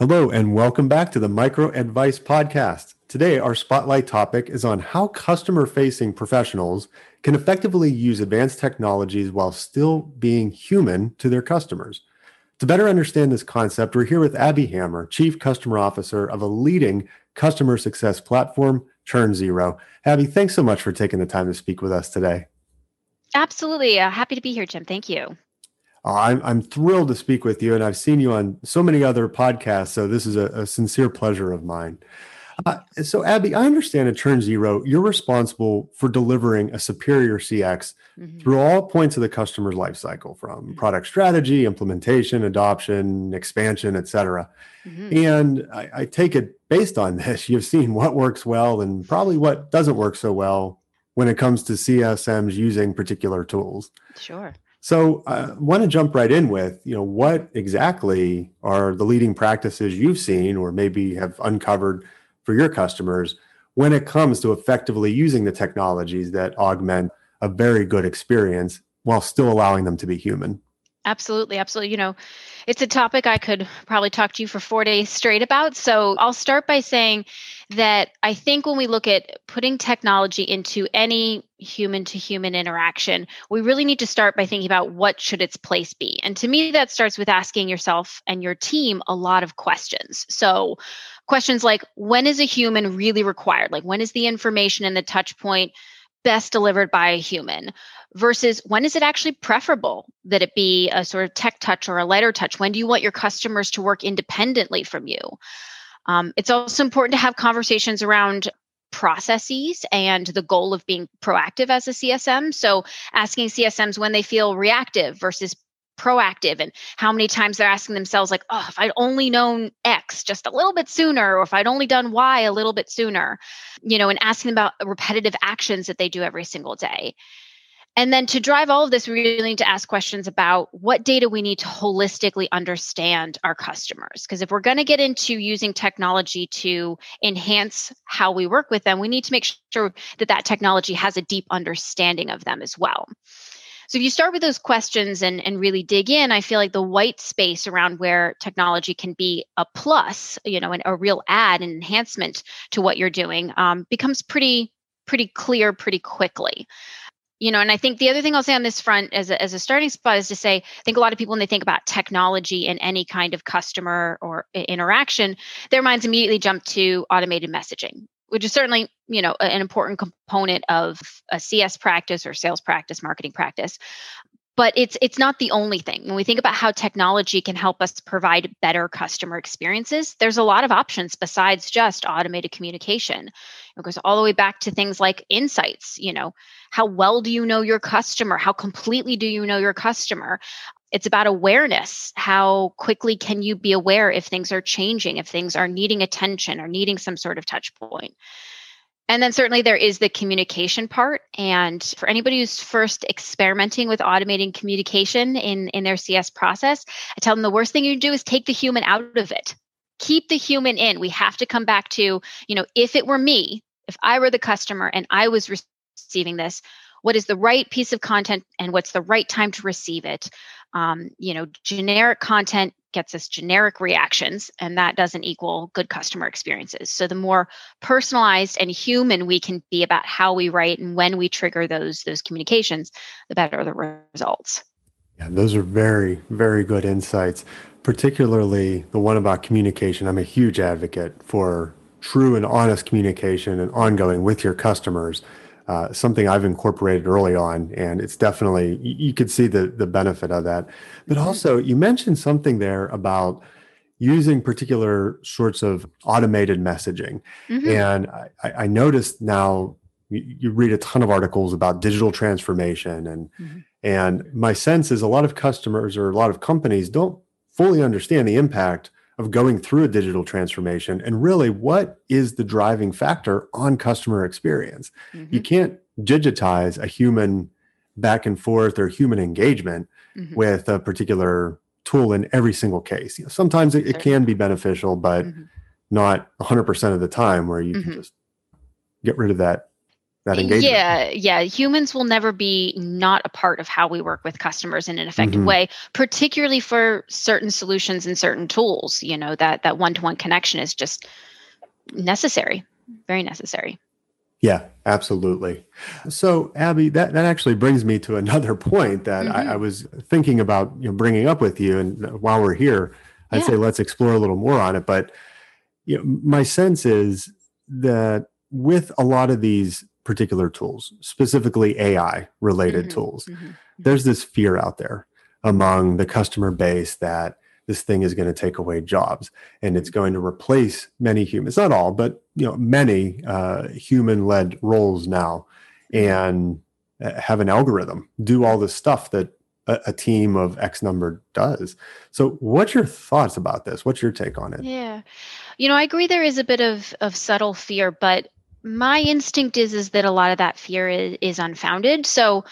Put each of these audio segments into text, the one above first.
Hello, and welcome back to the Micro Advice Podcast. Today, our spotlight topic is on how customer facing professionals can effectively use advanced technologies while still being human to their customers. To better understand this concept, we're here with Abby Hammer, Chief Customer Officer of a leading customer success platform, Churn Zero. Abby, thanks so much for taking the time to speak with us today. Absolutely. Uh, happy to be here, Jim. Thank you. Uh, I'm, I'm thrilled to speak with you, and I've seen you on so many other podcasts. So this is a, a sincere pleasure of mine. Uh, so, Abby, I understand at Churn Zero, you're responsible for delivering a superior CX mm-hmm. through all points of the customer's lifecycle, from mm-hmm. product strategy, implementation, adoption, expansion, et cetera. Mm-hmm. And I, I take it based on this, you've seen what works well and probably what doesn't work so well when it comes to CSMs using particular tools. Sure. So I uh, want to jump right in with, you know, what exactly are the leading practices you've seen or maybe have uncovered for your customers when it comes to effectively using the technologies that augment a very good experience while still allowing them to be human? Absolutely, absolutely. You know, it's a topic I could probably talk to you for four days straight about. So I'll start by saying that I think when we look at putting technology into any human to human interaction, we really need to start by thinking about what should its place be. And to me, that starts with asking yourself and your team a lot of questions. So questions like when is a human really required? Like when is the information and the touch point best delivered by a human? versus when is it actually preferable that it be a sort of tech touch or a lighter touch? When do you want your customers to work independently from you? Um, it's also important to have conversations around processes and the goal of being proactive as a CSM. So, asking CSMs when they feel reactive versus proactive and how many times they're asking themselves like oh if i'd only known x just a little bit sooner or if i'd only done y a little bit sooner you know and asking about repetitive actions that they do every single day and then to drive all of this, we really need to ask questions about what data we need to holistically understand our customers. Because if we're going to get into using technology to enhance how we work with them, we need to make sure that that technology has a deep understanding of them as well. So if you start with those questions and, and really dig in, I feel like the white space around where technology can be a plus, you know, and a real add and enhancement to what you're doing um, becomes pretty pretty clear pretty quickly you know and i think the other thing i'll say on this front as a, as a starting spot is to say i think a lot of people when they think about technology and any kind of customer or interaction their minds immediately jump to automated messaging which is certainly you know an important component of a cs practice or sales practice marketing practice but it's it's not the only thing. When we think about how technology can help us provide better customer experiences there's a lot of options besides just automated communication. It goes all the way back to things like insights you know how well do you know your customer? How completely do you know your customer? It's about awareness. How quickly can you be aware if things are changing if things are needing attention or needing some sort of touch point and then certainly there is the communication part. And for anybody who's first experimenting with automating communication in, in their CS process, I tell them the worst thing you do is take the human out of it. Keep the human in. We have to come back to, you know, if it were me, if I were the customer and I was receiving this, what is the right piece of content and what's the right time to receive it? Um, you know, generic content gets us generic reactions, and that doesn't equal good customer experiences. So the more personalized and human we can be about how we write and when we trigger those those communications, the better the results. Yeah, those are very very good insights. Particularly the one about communication. I'm a huge advocate for true and honest communication and ongoing with your customers uh, something I've incorporated early on, and it's definitely you, you could see the the benefit of that. But mm-hmm. also, you mentioned something there about using particular sorts of automated messaging, mm-hmm. and I, I, noticed now you, you, read a ton of articles about digital transformation, and mm-hmm. and my sense is a lot of customers or a lot of companies don't fully understand the impact of going through a digital transformation and really what is the driving factor on customer experience. Mm-hmm. You can't digitize a human back and forth or human engagement mm-hmm. with a particular tool in every single case. You know, sometimes it, it, can be beneficial, but mm-hmm. not 100% of the time where you can mm-hmm. just get rid of that that engagement. Yeah, yeah. Humans will never be not a part of how we work with customers in an effective Mhm. way, particularly for certain solutions and certain tools. You know, that that one-to-one connection is just necessary, very necessary. Yeah, absolutely. So, Abby, that, that actually brings me to another point that I, Mhm. I was thinking about you know, bringing up with you. And while we're here, I'd Yeah. say let's explore a little more on it. But you know, my sense is that with a lot of these particular tools, specifically AI related Mhm. tools, Mhm. there's this fear out there among the customer base that this thing is going to take away jobs and it's going to replace many humans not all but you know many uh, human led roles now and uh, have an algorithm do all the stuff that a, a team of x number does so what's your thoughts about this what's your take on it Yeah. You know, I agree there is a bit of of subtle fear, but my instinct is is that a lot of that fear is, is unfounded. So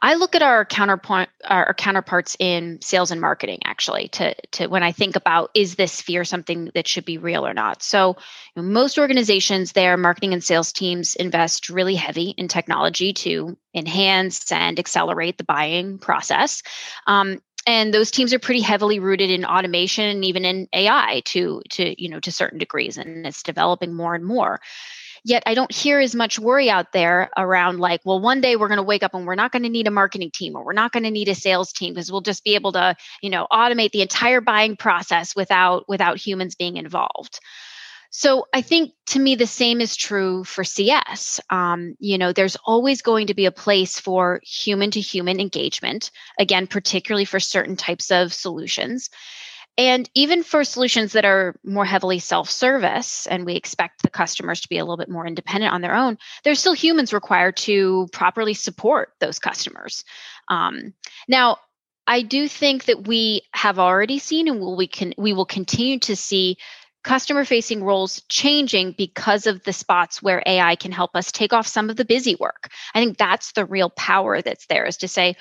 I look at our counterpoint our counterparts in sales and marketing actually to to when I think about is this fear something that should be real or not. So you know, most organizations their marketing and sales teams invest really heavy in technology to enhance and accelerate the buying process. Um, and those teams are pretty heavily rooted in automation and even in AI to to you know to certain degrees and it's developing more and more yet I don't hear as much worry out there around like well one day we're going to wake up and we're not going to need a marketing team or we're not going to need a sales team because we'll just be able to you know automate the entire buying process without without humans being involved so I think to me the same is true for CS. Um, you know, there's always going to be a place for human to human engagement. Again, particularly for certain types of solutions. And even for solutions that are more heavily self service, and we expect the customers to be a little bit more independent on their own, there's still humans required to properly support those customers. Um, now, I do think that we have already seen and will we can we will continue to see customer facing roles changing because of the spots where AI can help us take off some of the busy work. I think that's the real power that's there is to say,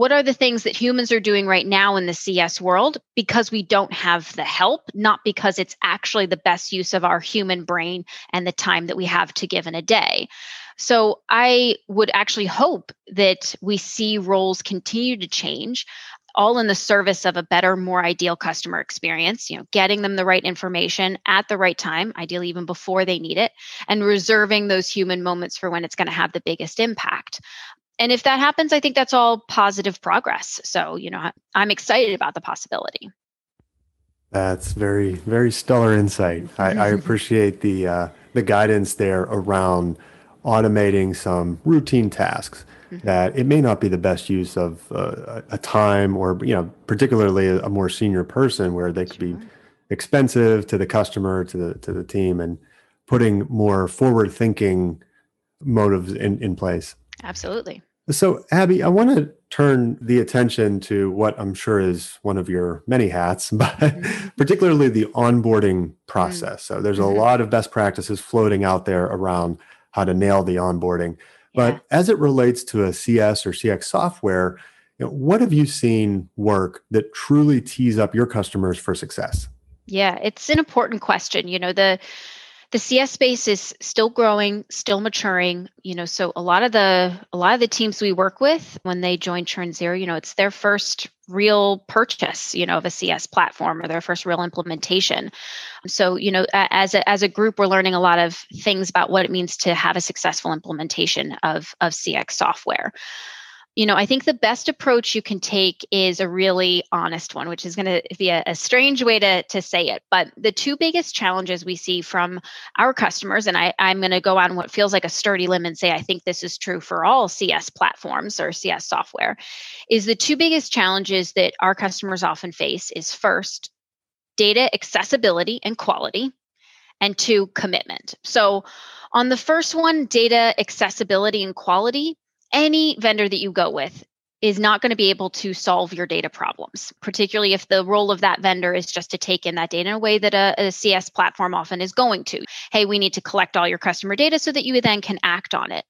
what are the things that humans are doing right now in the CS world because we don't have the help, not because it's actually the best use of our human brain and the time that we have to give in a day. So I would actually hope that we see roles continue to change all in the service of a better more ideal customer experience you know getting them the right information at the right time ideally even before they need it and reserving those human moments for when it's going to have the biggest impact and if that happens i think that's all positive progress. So you know i'm excited about the possibility. That's very, very stellar insight. I, I appreciate the uh, the guidance there around automating some routine tasks that it may not be the best use of uh, a time or you know particularly a, a more senior person where they could be expensive to the customer to the to the team and putting more forward thinking motives in, in place. absolutely So, Abby, I want to turn the attention to what I'm sure is one of your many hats, but Mhm. particularly the onboarding process. So, there's a Mhm. lot of best practices floating out there around how to nail the onboarding. But Yeah. as it relates to a CS or CX software, you know, what have you seen work that truly tees up your customers for success? Yeah, it's an important question. You know, the the CS space is still growing, still maturing. You know, so a lot of the a lot of the teams we work with when they join Churn Zero, you know, it's their first real purchase, you know, of a CS platform or their first real implementation. So, you know, as a, as a group, we're learning a lot of things about what it means to have a successful implementation of of CX software you know, I think the best approach you can take is a really honest one, which is going to be a, a, strange way to, to say it. But the two biggest challenges we see from our customers, and I, I'm going to go on what feels like a sturdy limb and say I think this is true for all CS platforms or CS software, is the two biggest challenges that our customers often face is first, data accessibility and quality, and two, commitment. So, on the first one, data accessibility and quality, any vendor that you go with is not going to be able to solve your data problems, particularly if the role of that vendor is just to take in that data in a way that a, a, CS platform often is going to. Hey, we need to collect all your customer data so that you then can act on it.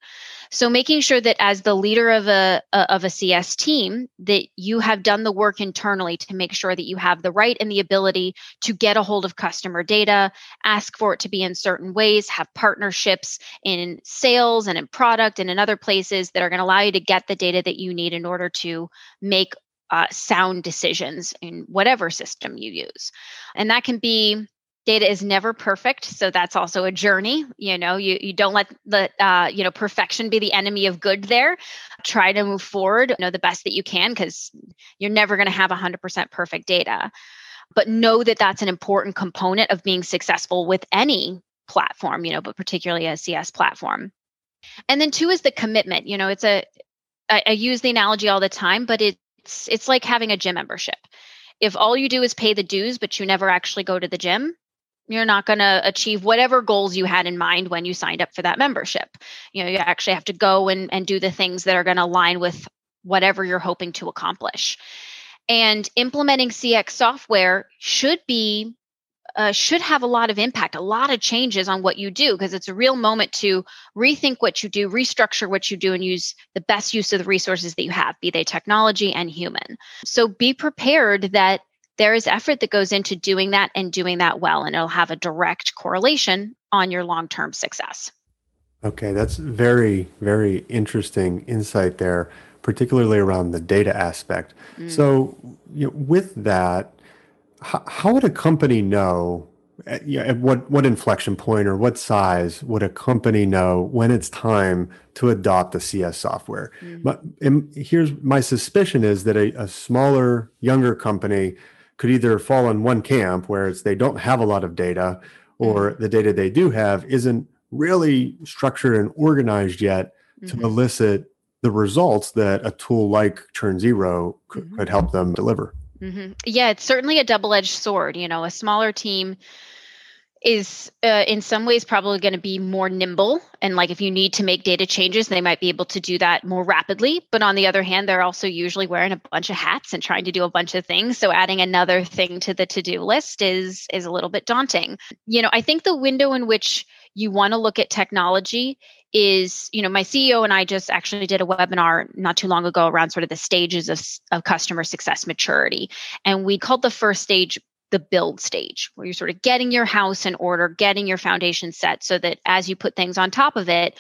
So making sure that as the leader of a, of a CS team that you have done the work internally to make sure that you have the right and the ability to get a hold of customer data, ask for it to be in certain ways, have partnerships in sales and in product and in other places that are going to allow you to get the data that you need in order to make uh, sound decisions in whatever system you use. And that can be data is never perfect so that's also a journey you know you, you don't let the uh, you know perfection be the enemy of good there. Try to move forward you know the best that you can because you're never going to have 100% perfect data. But know that that's an important component of being successful with any platform you know but particularly a cs platform. And then two is the commitment you know it's a I, I use the analogy all the time but it's it's like having a gym membership. If all you do is pay the dues but you never actually go to the gym you're not going to achieve whatever goals you had in mind when you signed up for that membership. You know, you actually have to go and, and do the things that are going to align with whatever you're hoping to accomplish. And implementing CX software should be uh, should have a lot of impact, a lot of changes on what you do, because it's a real moment to rethink what you do, restructure what you do, and use the best use of the resources that you have, be they technology and human. So be prepared that there is effort that goes into doing that and doing that well, and it'll have a direct correlation on your long term success. Okay, that's very, very interesting insight there, particularly around the data aspect. Mm. So, you know, with that, how, how, would a company know at, you know, at what what inflection point or what size would a company know when it's time to adopt the CS software? Mm. But here's my suspicion is that a, a smaller, younger company could either fall in one camp where it's they don't have a lot of data or mm-hmm. the data they do have isn't really structured and organized yet mm-hmm. to elicit the results that a tool like churn zero could, mm-hmm. could help them deliver mm-hmm. yeah it's certainly a double-edged sword you know a smaller team is uh, in some ways probably going to be more nimble and like if you need to make data changes they might be able to do that more rapidly. But on the other hand they're also usually wearing a bunch of hats and trying to do a bunch of things. So adding another thing to the to-do list is is a little bit daunting. You know i think the window in which you want to look at technology is you know my ceo and i just actually did a webinar not too long ago around sort of the stages of, of customer success maturity. And we called the first stage the build stage where you're sort of getting your house in order, getting your foundation set so that as you put things on top of it,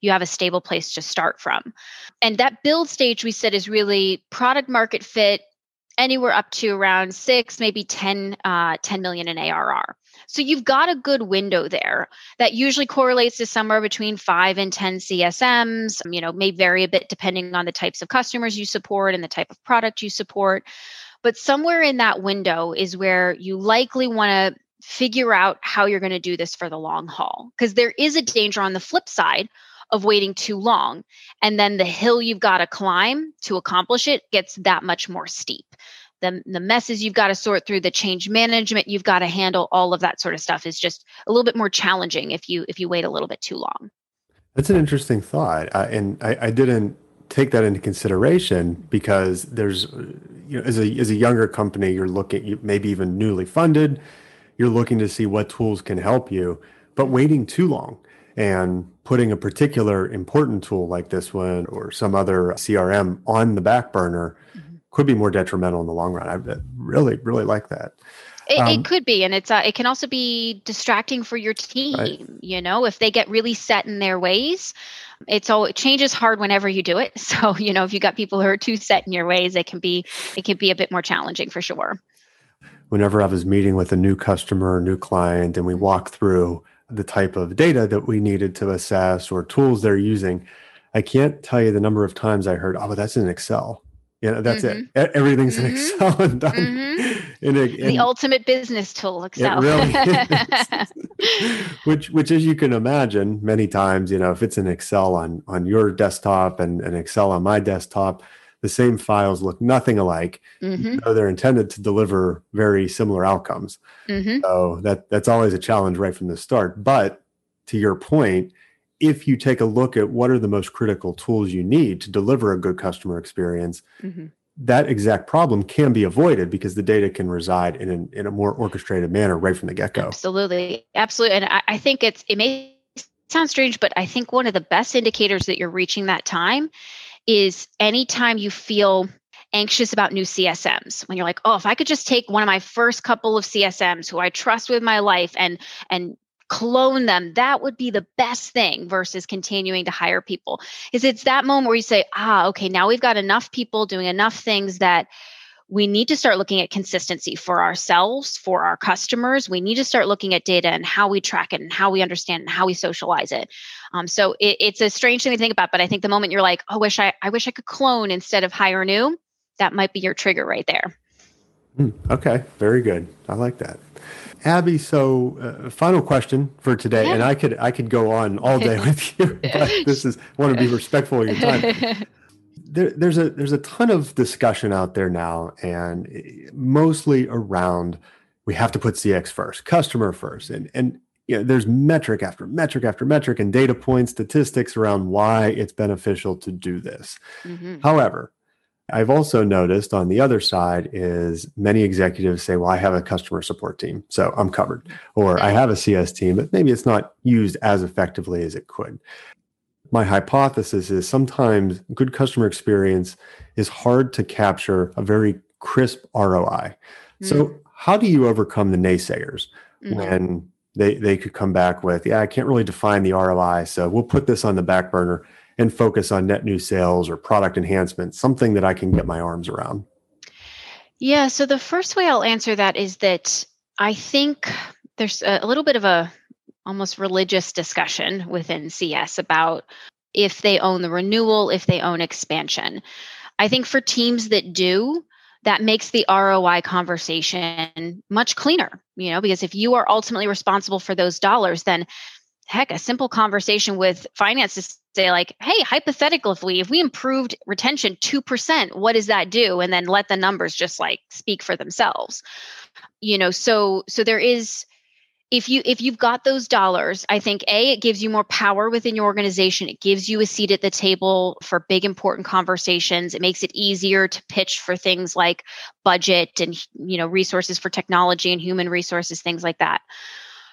you have a stable place to start from. And that build stage we said is really product market fit anywhere up to around six, maybe 10, uh, 10 million in ARR. So you've got a good window there that usually correlates to somewhere between five and 10 CSMs. You know, may vary a bit depending on the types of customers you support and the type of product you support. But somewhere in that window is where you likely want to figure out how you're going to do this for the long haul. Because there is a danger on the flip side of waiting too long. And then the hill you've got to climb to accomplish it gets that much more steep. The, the messes you've got to sort through the change management you've got to handle all of that sort of stuff is just a little bit more challenging if you if you wait a little bit too long that's an interesting thought uh, and I, I didn't take that into consideration because there's you know as a as a younger company you're looking maybe even newly funded you're looking to see what tools can help you but waiting too long and putting a particular important tool like this one or some other crm on the back burner mm-hmm. could be more detrimental in the long run i really really like that it, um, it, could be, and it's uh, it can also be distracting for your team. Right. You know, if they get really set in their ways, it's all change is hard whenever you do it. So you know, if you got people who are too set in your ways, it can be it can be a bit more challenging for sure. Whenever I was meeting with a new customer, or new client, and we walk through the type of data that we needed to assess or tools they're using, I can't tell you the number of times I heard, "Oh, but that's in Excel." You know, that's mm-hmm. it. Everything's mm-hmm. in Excel and done. Mm-hmm. In a, in, the ultimate business tool, Excel. Really which, which, as you can imagine, many times, you know, if it's an Excel on on your desktop and an Excel on my desktop, the same files look nothing alike. Mm-hmm. though they're intended to deliver very similar outcomes. Mm-hmm. So that that's always a challenge right from the start. But to your point, if you take a look at what are the most critical tools you need to deliver a good customer experience, mm-hmm. That exact problem can be avoided because the data can reside in, an, in a more orchestrated manner right from the get go. Absolutely. Absolutely. And I, I think it's, it may sound strange, but I think one of the best indicators that you're reaching that time is anytime you feel anxious about new CSMs when you're like, oh, if I could just take one of my first couple of CSMs who I trust with my life and and clone them that would be the best thing versus continuing to hire people is it's that moment where you say ah okay now we've got enough people doing enough things that we need to start looking at consistency for ourselves for our customers we need to start looking at data and how we track it and how we understand and how we socialize it um, so it, it's a strange thing to think about but i think the moment you're like oh wish i i wish i could clone instead of hire new that might be your trigger right there. Hmm, okay, very good. I like that. Abby, so uh, final question for today, yeah. and I could I could go on all day with you, but this is I want to be respectful of your time. There, there's a there's a ton of discussion out there now, and mostly around we have to put CX first, customer first, and and you know, there's metric after metric after metric and data points, statistics around why it's beneficial to do this. Mm-hmm. However, I've also noticed on the other side is many executives say, well, I have a customer support team, so I'm covered. Or I have a CS team, but maybe it's not used as effectively as it could. My hypothesis is sometimes good customer experience is hard to capture a very crisp ROI. Mm. So, how do you overcome the naysayers mm-hmm. when they, they could come back with, yeah, I can't really define the ROI, so we'll put this on the back burner and focus on net new sales or product enhancement, something that I can get my arms around? Yeah, so the first way I'll answer that is that I think there's a, little bit of a almost religious discussion within CS about if they own the renewal, if they own expansion. I think for teams that do, that makes the ROI conversation much cleaner, you know, because if you are ultimately responsible for those dollars, then heck, a simple conversation with finance say like, hey, hypothetical, if we if we improved retention two percent, what does that do? And then let the numbers just like speak for themselves. You know, so so there is if you if you've got those dollars i think a it gives you more power within your organization it gives you a seat at the table for big important conversations it makes it easier to pitch for things like budget and you know resources for technology and human resources things like that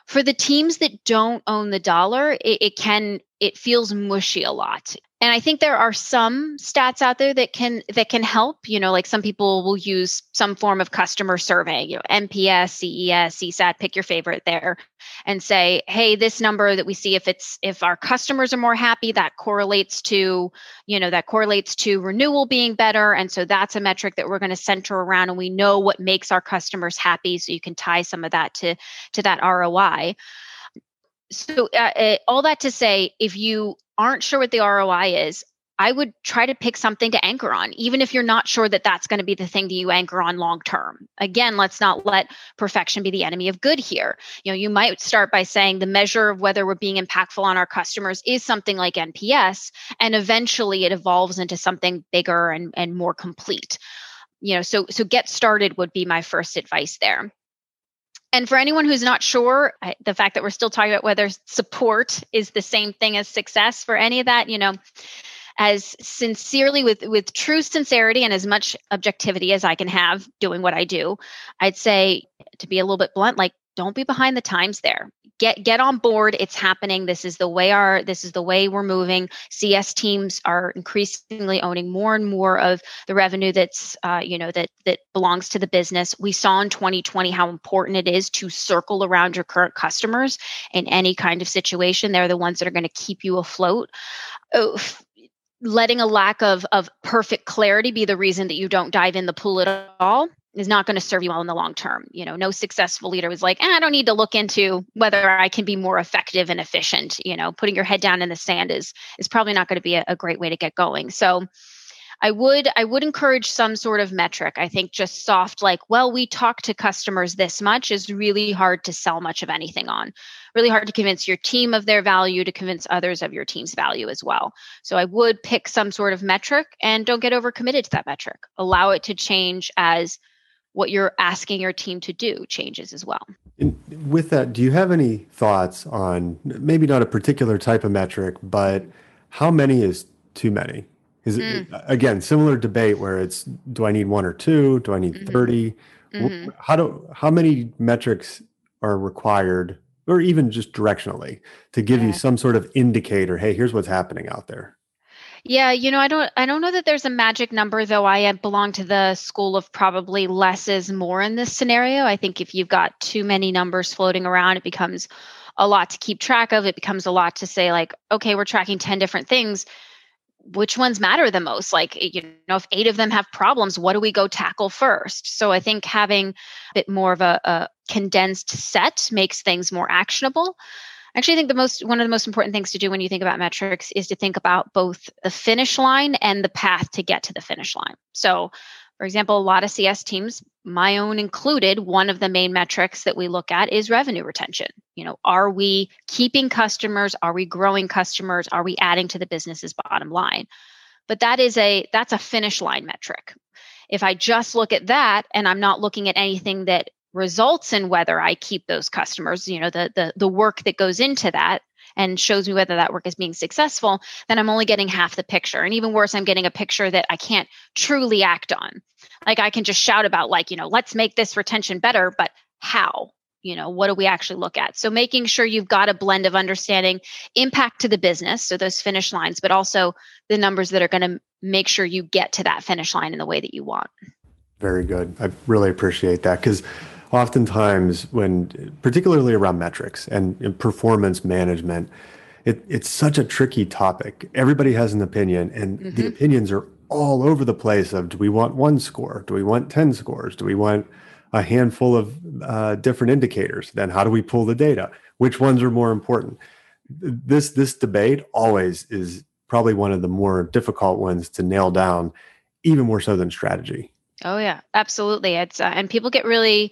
for the teams that don't own the dollar, it, it can it feels mushy a lot. And i think there are some stats out there that can that can help you know like some people will use some form of customer survey you know nps ces csat pick your favorite there and say hey this number that we see if it's if our customers are more happy that correlates to you know that correlates to renewal being better. And so that's a metric that we're going to center around and we know what makes our customers happy so you can tie some of that to to that roi so uh, uh, all that to say if you aren't sure what the roi is i would try to pick something to anchor on even if you're not sure that that's going to be the thing that you anchor on long term. Again let's not let perfection be the enemy of good here. You know you might start by saying the measure of whether we're being impactful on our customers is something like nps and eventually it evolves into something bigger and, and more complete. You know so so get started would be my first advice there and for anyone who's not sure, I, the fact that we're still talking about whether support is the same thing as success for any of that, you know, as sincerely with with true sincerity and as much objectivity as I can have doing what I do, I'd say to be a little bit blunt, like don't be behind the times there. Get get on board. It's happening. This is the way our this is the way we're moving. Cs teams are increasingly owning more and more of the revenue that's uh, you know that that belongs to the business. We saw in 2020 how important it is to circle around your current customers in any kind of situation. They're the ones that are going to keep you afloat. Oh, letting a lack of of perfect clarity be the reason that you don't dive in the pool at all is not going to serve you well in the long term. You know, no successful leader was like, eh, I don't need to look into whether I can be more effective and efficient. You know, putting your head down in the sand is is probably not going to be a, a great way to get going. So I would I would encourage some sort of metric. I think just soft like, well, we talk to customers this much is really hard to sell much of anything on. Really hard to convince your team of their value, to convince others of your team's value as well. So I would pick some sort of metric and don't get overcommitted to that metric. Allow it to change as what you're asking your team to do changes as well. And with that, do you have any thoughts on maybe not a particular type of metric, but how many is too many? Is it mm. again similar debate where it's do I need one or two? Do I need mm-hmm. 30? Mm-hmm. How do how many metrics are required or even just directionally to give yeah. you some sort of indicator, hey, here's what's happening out there? Yeah, you know, I don't I don't know that there's a magic number though. I belong to the school of probably less is more in this scenario. I think if you've got too many numbers floating around, it becomes a lot to keep track of. It becomes a lot to say like, okay, we're tracking 10 different things. Which ones matter the most? Like, eh, you know, if eight of them have problems, what do we go tackle first? So I think having a bit more of a, a condensed set makes things more actionable actually think the most one of the most important things to do when you think about metrics is to think about both the finish line and the path to get to the finish line. So for example a lot of cs teams my own included one of the main metrics that we look at is revenue retention. You know are we keeping customers? Are we growing customers? Are we adding to the business's bottom line? But that is a that's a finish line metric. If i just look at that and i'm not looking at anything that results in whether I keep those customers, you know, the the the work that goes into that and shows me whether that work is being successful, then I'm only getting half the picture. And even worse, I'm getting a picture that I can't truly act on. Like I can just shout about like, you know, let's make this retention better, but how? You know, what do we actually look at? So making sure you've got a blend of understanding impact to the business, so those finish lines, but also the numbers that are going to make sure you get to that finish line in the way that you want. Very good. I really appreciate that because oftentimes when particularly around metrics and, performance management it, it's such a tricky topic. Everybody has an opinion and mm-hmm. the opinions are all over the place of do we want one score? Do we want 10 scores? Do we want a handful of uh, different indicators? Then how do we pull the data? Which ones are more important? This this debate always is probably one of the more difficult ones to nail down even more so than strategy. Oh yeah. Absolutely. It's uh, and people get really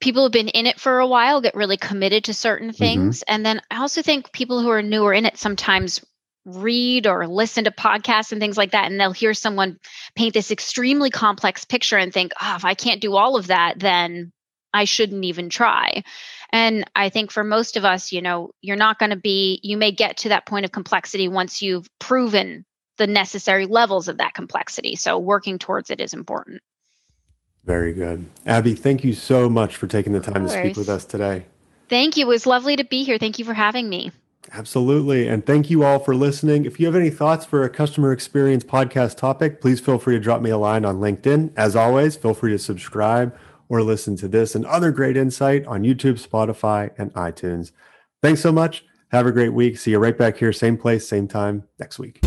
people who've been in it for a while get really committed to certain mm-hmm. things. Mm-hmm. And then I also think people who are newer in it sometimes read or listen to podcasts and things like that and they'll hear someone paint this extremely complex picture and think oh if i can't do all of that then i shouldn't even try and i think for most of us you know you're not going to be you may get to that point of complexity once you've proven the necessary levels of that complexity so working towards it is important very good. Abby, thank you so much for taking the time to speak with us today. Thank you. It was lovely to be here. Thank you for having me. Absolutely. And thank you all for listening. If you have any thoughts for a customer experience podcast topic, please feel free to drop me a line on LinkedIn. As always, feel free to subscribe or listen to this and other great insight on YouTube, Spotify, and iTunes. Thanks so much. Have a great week. See you right back here, same place, same time next week.